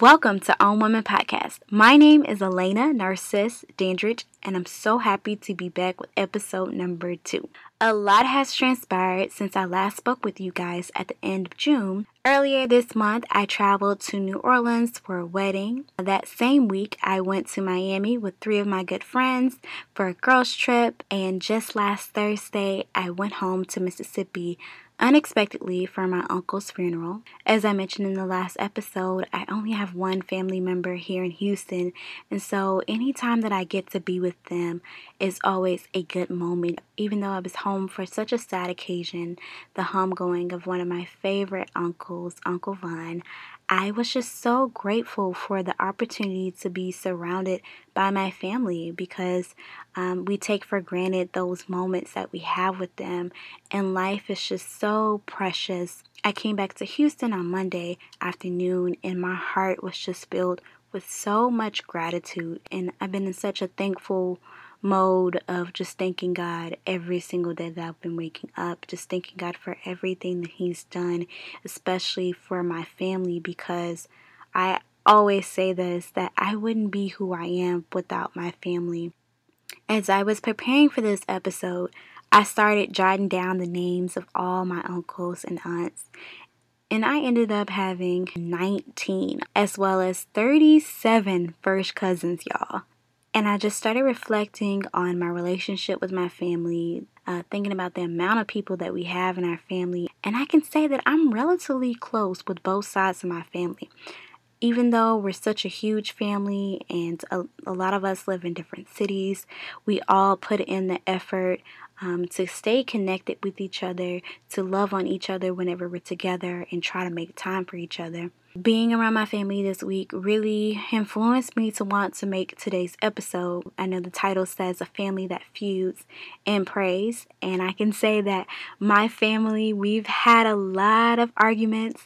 Welcome to Own Woman Podcast. My name is Elena Narcisse Dandridge, and I'm so happy to be back with episode number two. A lot has transpired since I last spoke with you guys at the end of June. Earlier this month, I traveled to New Orleans for a wedding. That same week, I went to Miami with three of my good friends for a girls' trip, and just last Thursday, I went home to Mississippi unexpectedly for my uncle's funeral. As I mentioned in the last episode, I only have one family member here in Houston, and so anytime that I get to be with them is always a good moment. Even though I was home for such a sad occasion, the homegoing of one of my favorite uncles, Uncle Vaughn, I was just so grateful for the opportunity to be surrounded by my family because um, we take for granted those moments that we have with them, and life is just so precious. I came back to Houston on Monday afternoon, and my heart was just filled with so much gratitude, and I've been in such a thankful mode of just thanking God every single day that I've been waking up, just thanking God for everything that He's done, especially for my family, because I always say this that I wouldn't be who I am without my family. As I was preparing for this episode, I started jotting down the names of all my uncles and aunts. And I ended up having 19 as well as 37 first cousins, y'all. And I just started reflecting on my relationship with my family, uh, thinking about the amount of people that we have in our family. And I can say that I'm relatively close with both sides of my family. Even though we're such a huge family and a, a lot of us live in different cities, we all put in the effort um, to stay connected with each other, to love on each other whenever we're together, and try to make time for each other. Being around my family this week really influenced me to want to make today's episode. I know the title says A Family That Feuds and Prays, and I can say that my family, we've had a lot of arguments.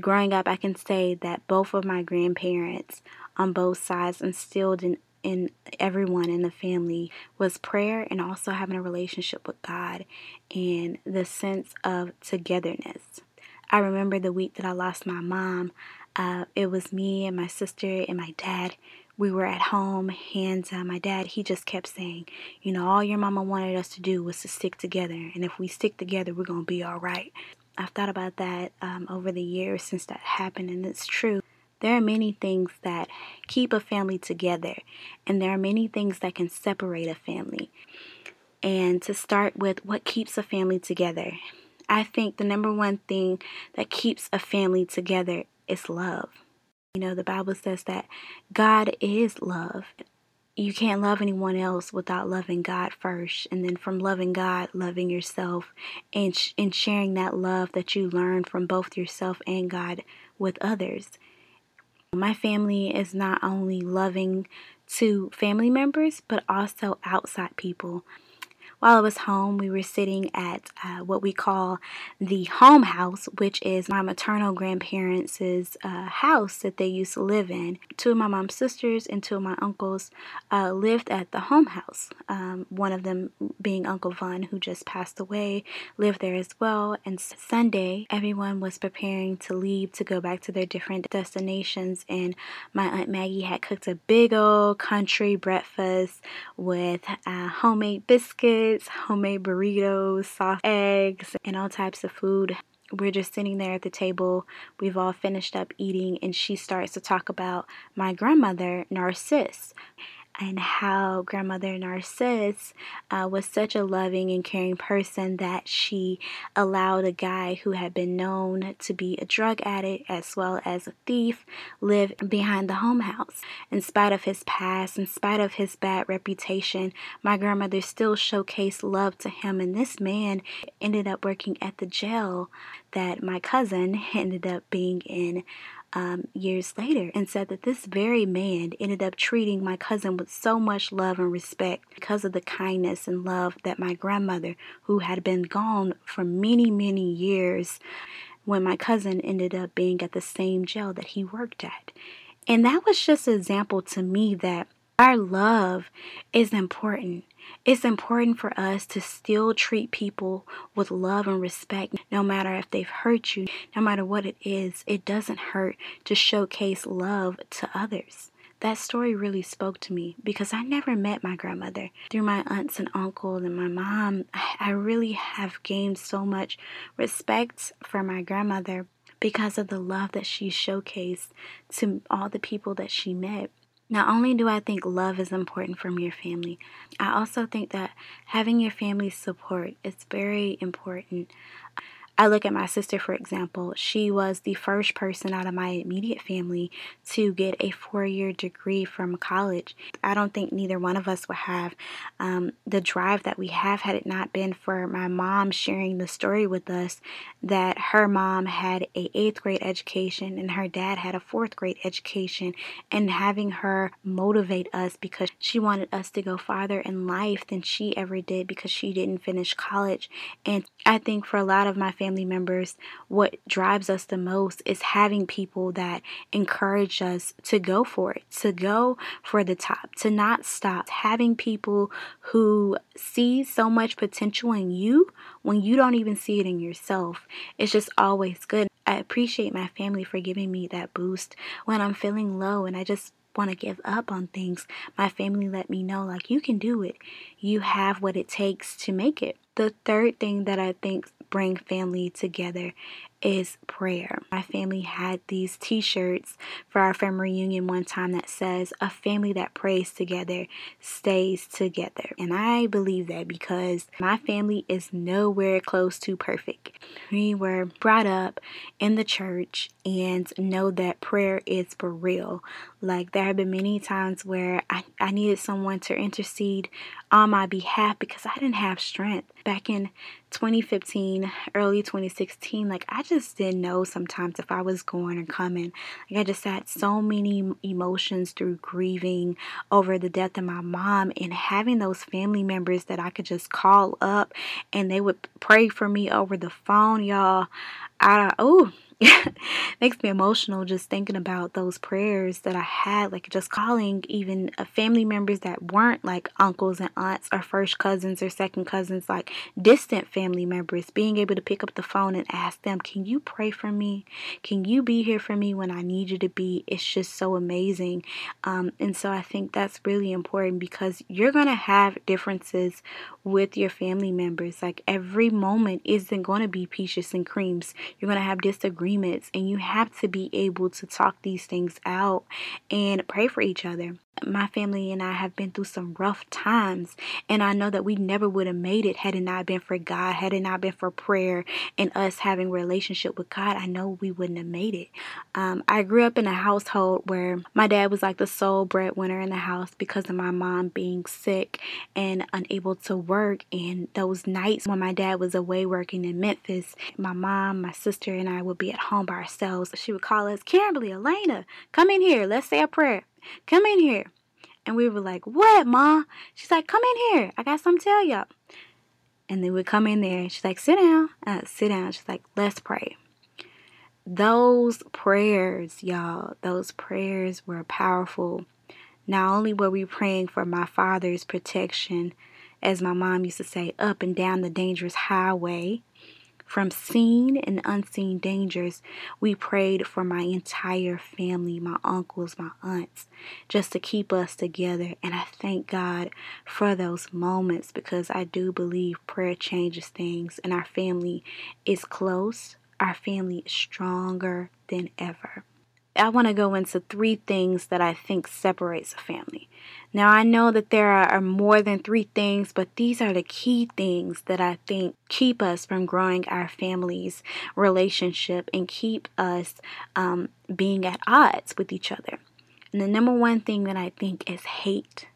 Growing up, I can say that both of my grandparents on both sides instilled in in everyone in the family was prayer and also having a relationship with God and the sense of togetherness. I remember the week that I lost my mom. Uh, it was me and my sister and my dad. We were at home, and uh, my dad, he just kept saying, You know, all your mama wanted us to do was to stick together. And if we stick together, we're going to be all right. I've thought about that um, over the years since that happened, and it's true. There are many things that keep a family together, and there are many things that can separate a family. And to start with, what keeps a family together? I think the number one thing that keeps a family together is love. You know, the Bible says that God is love. You can't love anyone else without loving God first. And then from loving God, loving yourself and, sh- and sharing that love that you learn from both yourself and God with others. My family is not only loving to family members, but also outside people. While I was home, we were sitting at uh, what we call the home house, which is my maternal grandparents' uh, house that they used to live in. Two of my mom's sisters and two of my uncles uh, lived at the home house. Um, one of them being Uncle Vaughn, who just passed away, lived there as well. And Sunday, everyone was preparing to leave to go back to their different destinations. And my Aunt Maggie had cooked a big old country breakfast with uh, homemade biscuits homemade burritos, soft eggs, and all types of food. We're just sitting there at the table. We've all finished up eating, and she starts to talk about my grandmother, Narcisse and how grandmother Narcisse uh, was such a loving and caring person that she allowed a guy who had been known to be a drug addict as well as a thief live behind the home house. In spite of his past, in spite of his bad reputation, my grandmother still showcased love to him, and this man ended up working at the jail that my cousin ended up being in um, years later and said that this very man ended up treating my cousin with so much love and respect because of the kindness and love that my grandmother, who had been gone for many, many years, when my cousin ended up being at the same jail that he worked at. And that was just an example to me that Our love is important. It's important for us to still treat people with love and respect, no matter if they've hurt you, no matter what it is. It doesn't hurt to showcase love to others. That story really spoke to me because I never met my grandmother. Through my aunts and uncles and my mom, I really have gained so much respect for my grandmother because of the love that she showcased to all the people that she met. Not only do I think love is important from your family, I also think that having your family's support is very important. I look at my sister, for example. She was the first person out of my immediate family to get a four year degree from college. I don't think neither one of us would have um, the drive that we have had it not been for my mom sharing the story with us that her mom had a eighth grade education and her dad had a fourth grade education and having her motivate us because she wanted us to go farther in life than she ever did because she didn't finish college. And I think for a lot of my family members, what drives us the most is having people that encourage us to go for it, to go for the top, to not stop. Having people who see so much potential in you when you don't even see it in yourself. It's just always good. I appreciate my family for giving me that boost when I'm feeling low and I just want to give up on things. My family let me know, like, you can do it. You have what it takes to make it. The third thing that I think bring family together is prayer. My family had these t shirts for our family reunion one time that says, A family that prays together stays together. And I believe that because my family is nowhere close to perfect. We were brought up in the church and know that prayer is for real. Like, there have been many times where I, I needed someone to intercede on my behalf because I didn't have strength. Back in 2015, early 2016, like I just didn't know sometimes if I was going or coming. Like I just had so many emotions through grieving over the death of my mom and having those family members that I could just call up and they would pray for me over the phone, y'all. I oh makes me emotional just thinking about those prayers that I had, like just calling even uh, family members that weren't like uncles and aunts or first cousins or second cousins, like distant family members, being able to pick up the phone and ask them, Can you pray for me? Can you be here for me when I need you to be? It's just so amazing. Um, and so I think that's really important because you're going to have differences with your family members. Like every moment isn't going to be peaches and creams, you're going to have disagreements agreements, and you have to be able to talk these things out and pray for each other my family and I have been through some rough times, and I know that we never would have made it had it not been for God, had it not been for prayer and us having relationship with God. I know we wouldn't have made it. Um, I grew up in a household where my dad was like the sole breadwinner in the house because of my mom being sick and unable to work. And those nights when my dad was away working in Memphis, my mom, my sister, and I would be at home by ourselves. She would call us, Kimberly, Elena, come in here, let's say a prayer. Come in here. And we were like, What, Ma? She's like, Come in here. I got something to tell y'all. And then we come in there. She's like, Sit down. Uh, sit down. She's like, Let's pray. Those prayers, y'all, those prayers were powerful. Not only were we praying for my father's protection, as my mom used to say, up and down the dangerous highway, from seen and unseen dangers, we prayed for my entire family, my uncles, my aunts, just to keep us together. And I thank God for those moments because I do believe prayer changes things and our family is close. Our family is stronger than ever. I want to go into three things that I think separates a family. Now, I know that there are more than three things, but these are the key things that I think keep us from growing our family's relationship and keep us um, being at odds with each other. And the number one thing that I think is hate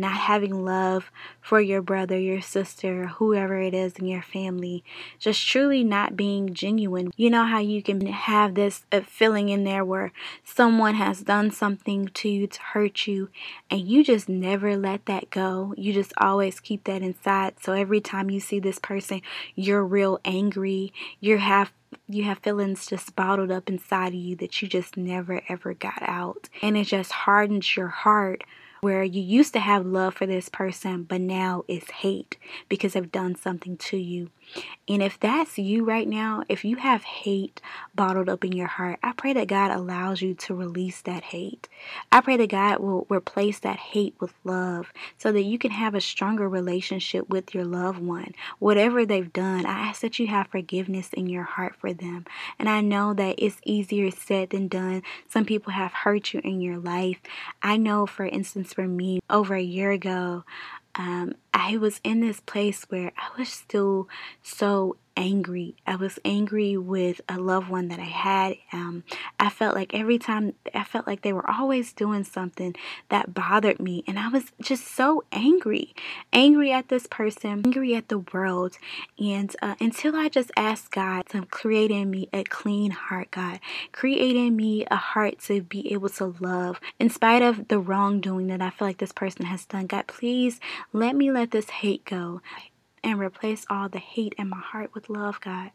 not having love for your brother, your sister, whoever it is in your family, just truly not being genuine. You know how you can have this uh, feeling in there where someone has done something to you to hurt you, and you just never let that go. You just always keep that inside. So every time you see this person, you're real angry. You have you have feelings just bottled up inside of you that you just never ever got out. And it just hardens your heart where you used to have love for this person, but now it's hate because they've done something to you. And if that's you right now, if you have hate bottled up in your heart, I pray that God allows you to release that hate. I pray that God will replace that hate with love so that you can have a stronger relationship with your loved one. Whatever they've done, I ask that you have forgiveness in your heart for them. And I know that it's easier said than done. Some people have hurt you in your life. I know, for instance, for me, over a year ago, um, I was in this place where I was still so angry. I was angry with a loved one that I had. Um, I felt like every time, I felt like they were always doing something that bothered me. And I was just so angry. Angry at this person, angry at the world. And uh, until I just asked God to create in me a clean heart, God, create in me a heart to be able to love in spite of the wrongdoing that I feel like this person has done. God, please let me let this hate go and replace all the hate in my heart with love, God.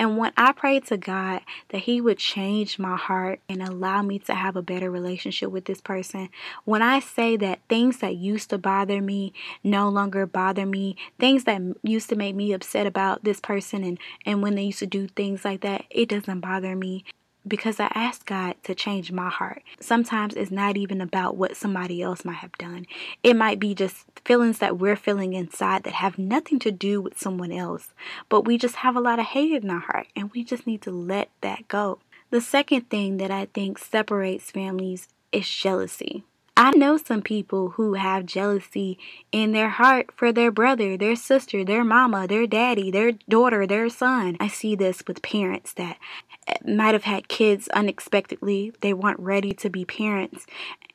And when I prayed to God that He would change my heart and allow me to have a better relationship with this person, when I say that things that used to bother me no longer bother me, things that used to make me upset about this person and, and when they used to do things like that, it doesn't bother me because I asked God to change my heart. Sometimes it's not even about what somebody else might have done, it might be just feelings that we're feeling inside that have nothing to do with someone else, but we just have a lot of hate in our heart and we just need to let that go. The second thing that I think separates families is jealousy. I know some people who have jealousy in their heart for their brother, their sister, their mama, their daddy, their daughter, their son. I see this with parents that might have had kids unexpectedly. They weren't ready to be parents.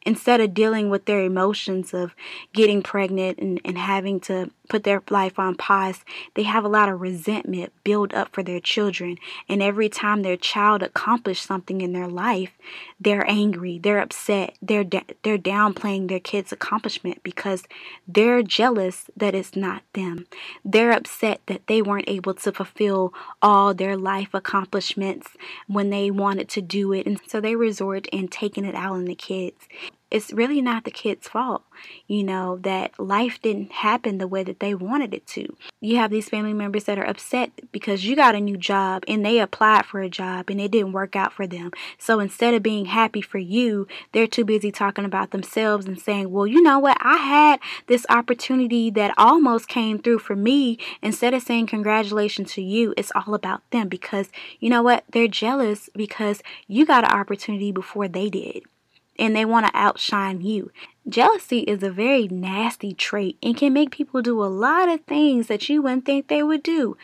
Instead of dealing with their emotions of getting pregnant and, and having to put their life on pause, they have a lot of resentment build up for their children. And every time their child accomplishes something in their life, they're angry, they're upset, they're they're downplaying their kid's accomplishment because they're jealous that it's not them. They're upset that they weren't able to fulfill all their life accomplishments when they wanted to do it, and so they resort in taking it out on the kids it's really not the kid's fault, you know, that life didn't happen the way that they wanted it to. You have these family members that are upset because you got a new job and they applied for a job and it didn't work out for them. So instead of being happy for you, they're too busy talking about themselves and saying, well, you know what? I had this opportunity that almost came through for me. Instead of saying congratulations to you, it's all about them because you know what? They're jealous because you got an opportunity before they did and they want to outshine you. Jealousy is a very nasty trait and can make people do a lot of things that you wouldn't think they would do.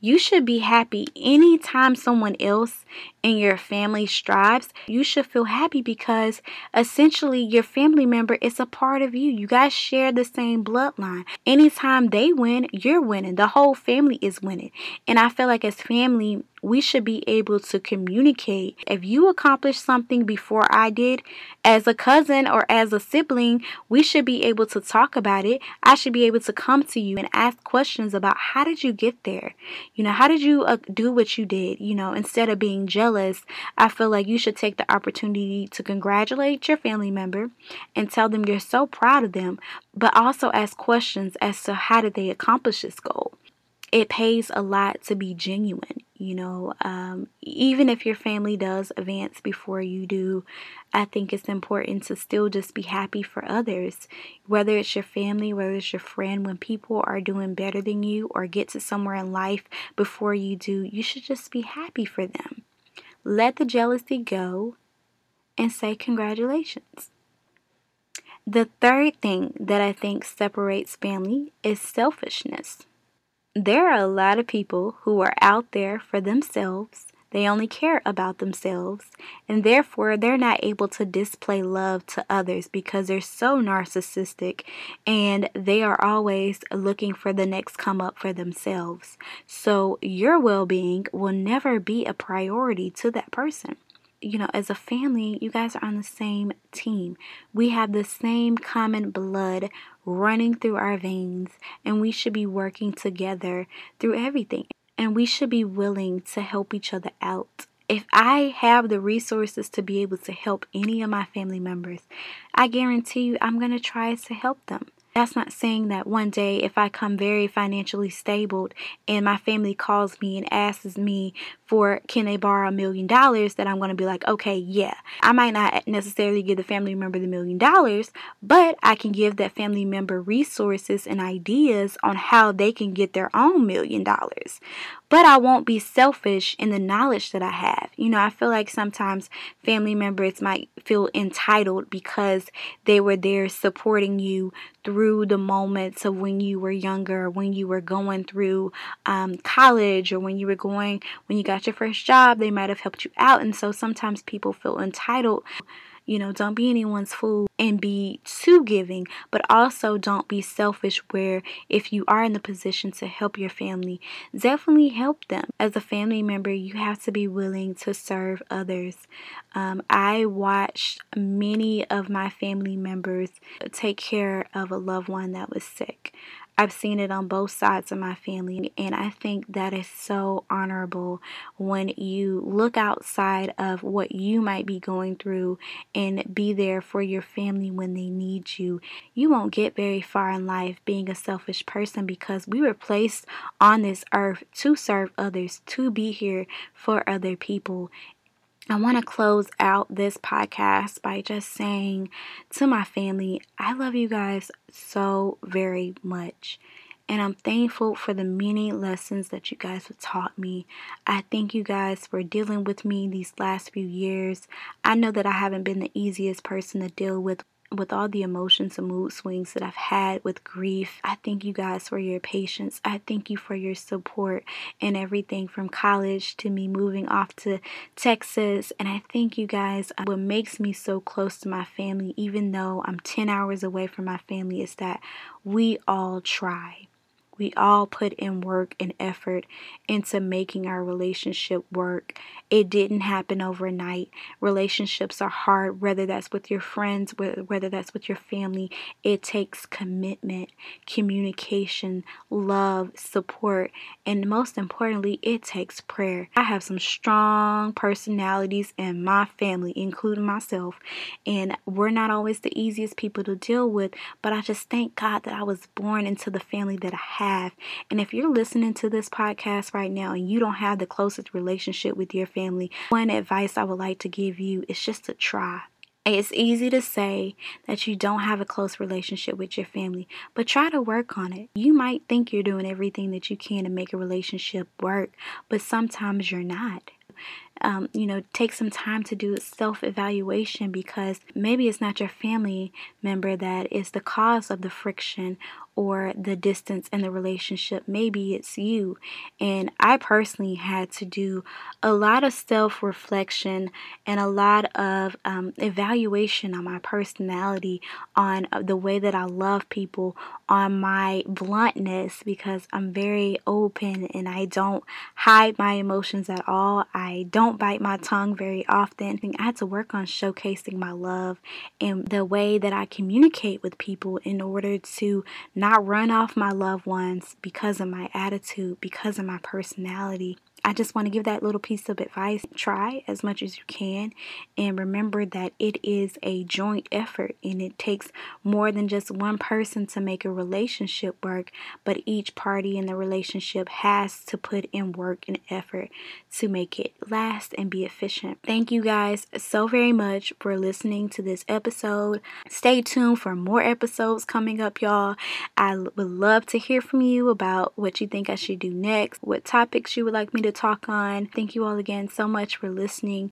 You should be happy anytime someone else in your family strives. You should feel happy because essentially your family member is a part of you. You guys share the same bloodline. Anytime they win, you're winning. The whole family is winning. And I feel like as family, we should be able to communicate. If you accomplished something before I did, as a cousin or as a sibling, we should be able to talk about it. I should be able to come to you and ask questions about how did you get there? You know, how did you uh, do what you did? You know, instead of being jealous, I feel like you should take the opportunity to congratulate your family member and tell them you're so proud of them, but also ask questions as to how did they accomplish this goal it pays a lot to be genuine. You know, um, even if your family does advance before you do, I think it's important to still just be happy for others, whether it's your family, whether it's your friend. When people are doing better than you or get to somewhere in life before you do, you should just be happy for them. Let the jealousy go and say congratulations. The third thing that I think separates family is selfishness. There are a lot of people who are out there for themselves. They only care about themselves, and therefore they're not able to display love to others because they're so narcissistic and they are always looking for the next come up for themselves. So, your well being will never be a priority to that person you know, as a family, you guys are on the same team. We have the same common blood running through our veins, and we should be working together through everything. And we should be willing to help each other out If I have the resources to be able to help any of my family members, I guarantee you I'm going to try to help them. That's not saying that one day, if I come very financially stable and my family calls me and asks me for can they borrow a million dollars, that I'm going to be like, okay, yeah. I might not necessarily give the family member the million dollars, but I can give that family member resources and ideas on how they can get their own million dollars. But I won't be selfish in the knowledge that I have. You know, I feel like sometimes family members might feel entitled because they were there supporting you through the moments of when you were younger, when you were going through um, college, or when you were going, when you got your first job, they might have helped you out. And so sometimes people feel entitled you know, don't be anyone's fool and be too giving, but also don't be selfish. Where if you are in the position to help your family, definitely help them. As a family member, you have to be willing to serve others. Um, I watched many of my family members take care of a loved one that was sick. I've seen it on both sides of my family, and I think that is so honorable when you look outside of what you might be going through and be there for your family when they need you. You won't get very far in life being a selfish person because we were placed on this earth to serve others, to be here for other people, I want to close out this podcast by just saying to my family, I love you guys so very much. And I'm thankful for the many lessons that you guys have taught me. I thank you guys for dealing with me these last few years. I know that I haven't been the easiest person to deal with with all the emotions and mood swings that I've had with grief. I thank you guys for your patience. I thank you for your support and everything from college to me moving off to Texas. And I thank you guys. Uh, what makes me so close to my family, even though I'm 10 hours away from my family, is that we all try. We all put in work and effort into making our relationship work. It didn't happen overnight. Relationships are hard, whether that's with your friends, whether that's with your family. It takes commitment, communication, love, support, and most importantly, it takes prayer. I have some strong personalities in my family, including myself, and we're not always the easiest people to deal with, but I just thank God that I was born into the family that I have have. And if you're listening to this podcast right now and you don't have the closest relationship with your family, one advice I would like to give you is just to try. It's easy to say that you don't have a close relationship with your family, but try to work on it. You might think you're doing everything that you can to make a relationship work, but sometimes you're not um, you know, take some time to do self evaluation because maybe it's not your family member that is the cause of the friction or the distance in the relationship. Maybe it's you. And I personally had to do a lot of self reflection and a lot of um, evaluation on my personality, on uh, the way that I love people, on my bluntness because I'm very open and I don't hide my emotions at all. I don't don't bite my tongue very often. I had to work on showcasing my love and the way that I communicate with people in order to not run off my loved ones because of my attitude, because of my personality. I just want to give that little piece of advice. Try as much as you can and remember that it is a joint effort and it takes more than just one person to make a relationship work, but each party in the relationship has to put in work and effort to make it last and be efficient. Thank you guys so very much for listening to this episode. Stay tuned for more episodes coming up, y'all. I would love to hear from you about what you think I should do next, what topics you would like me talk on. Thank you all again so much for listening.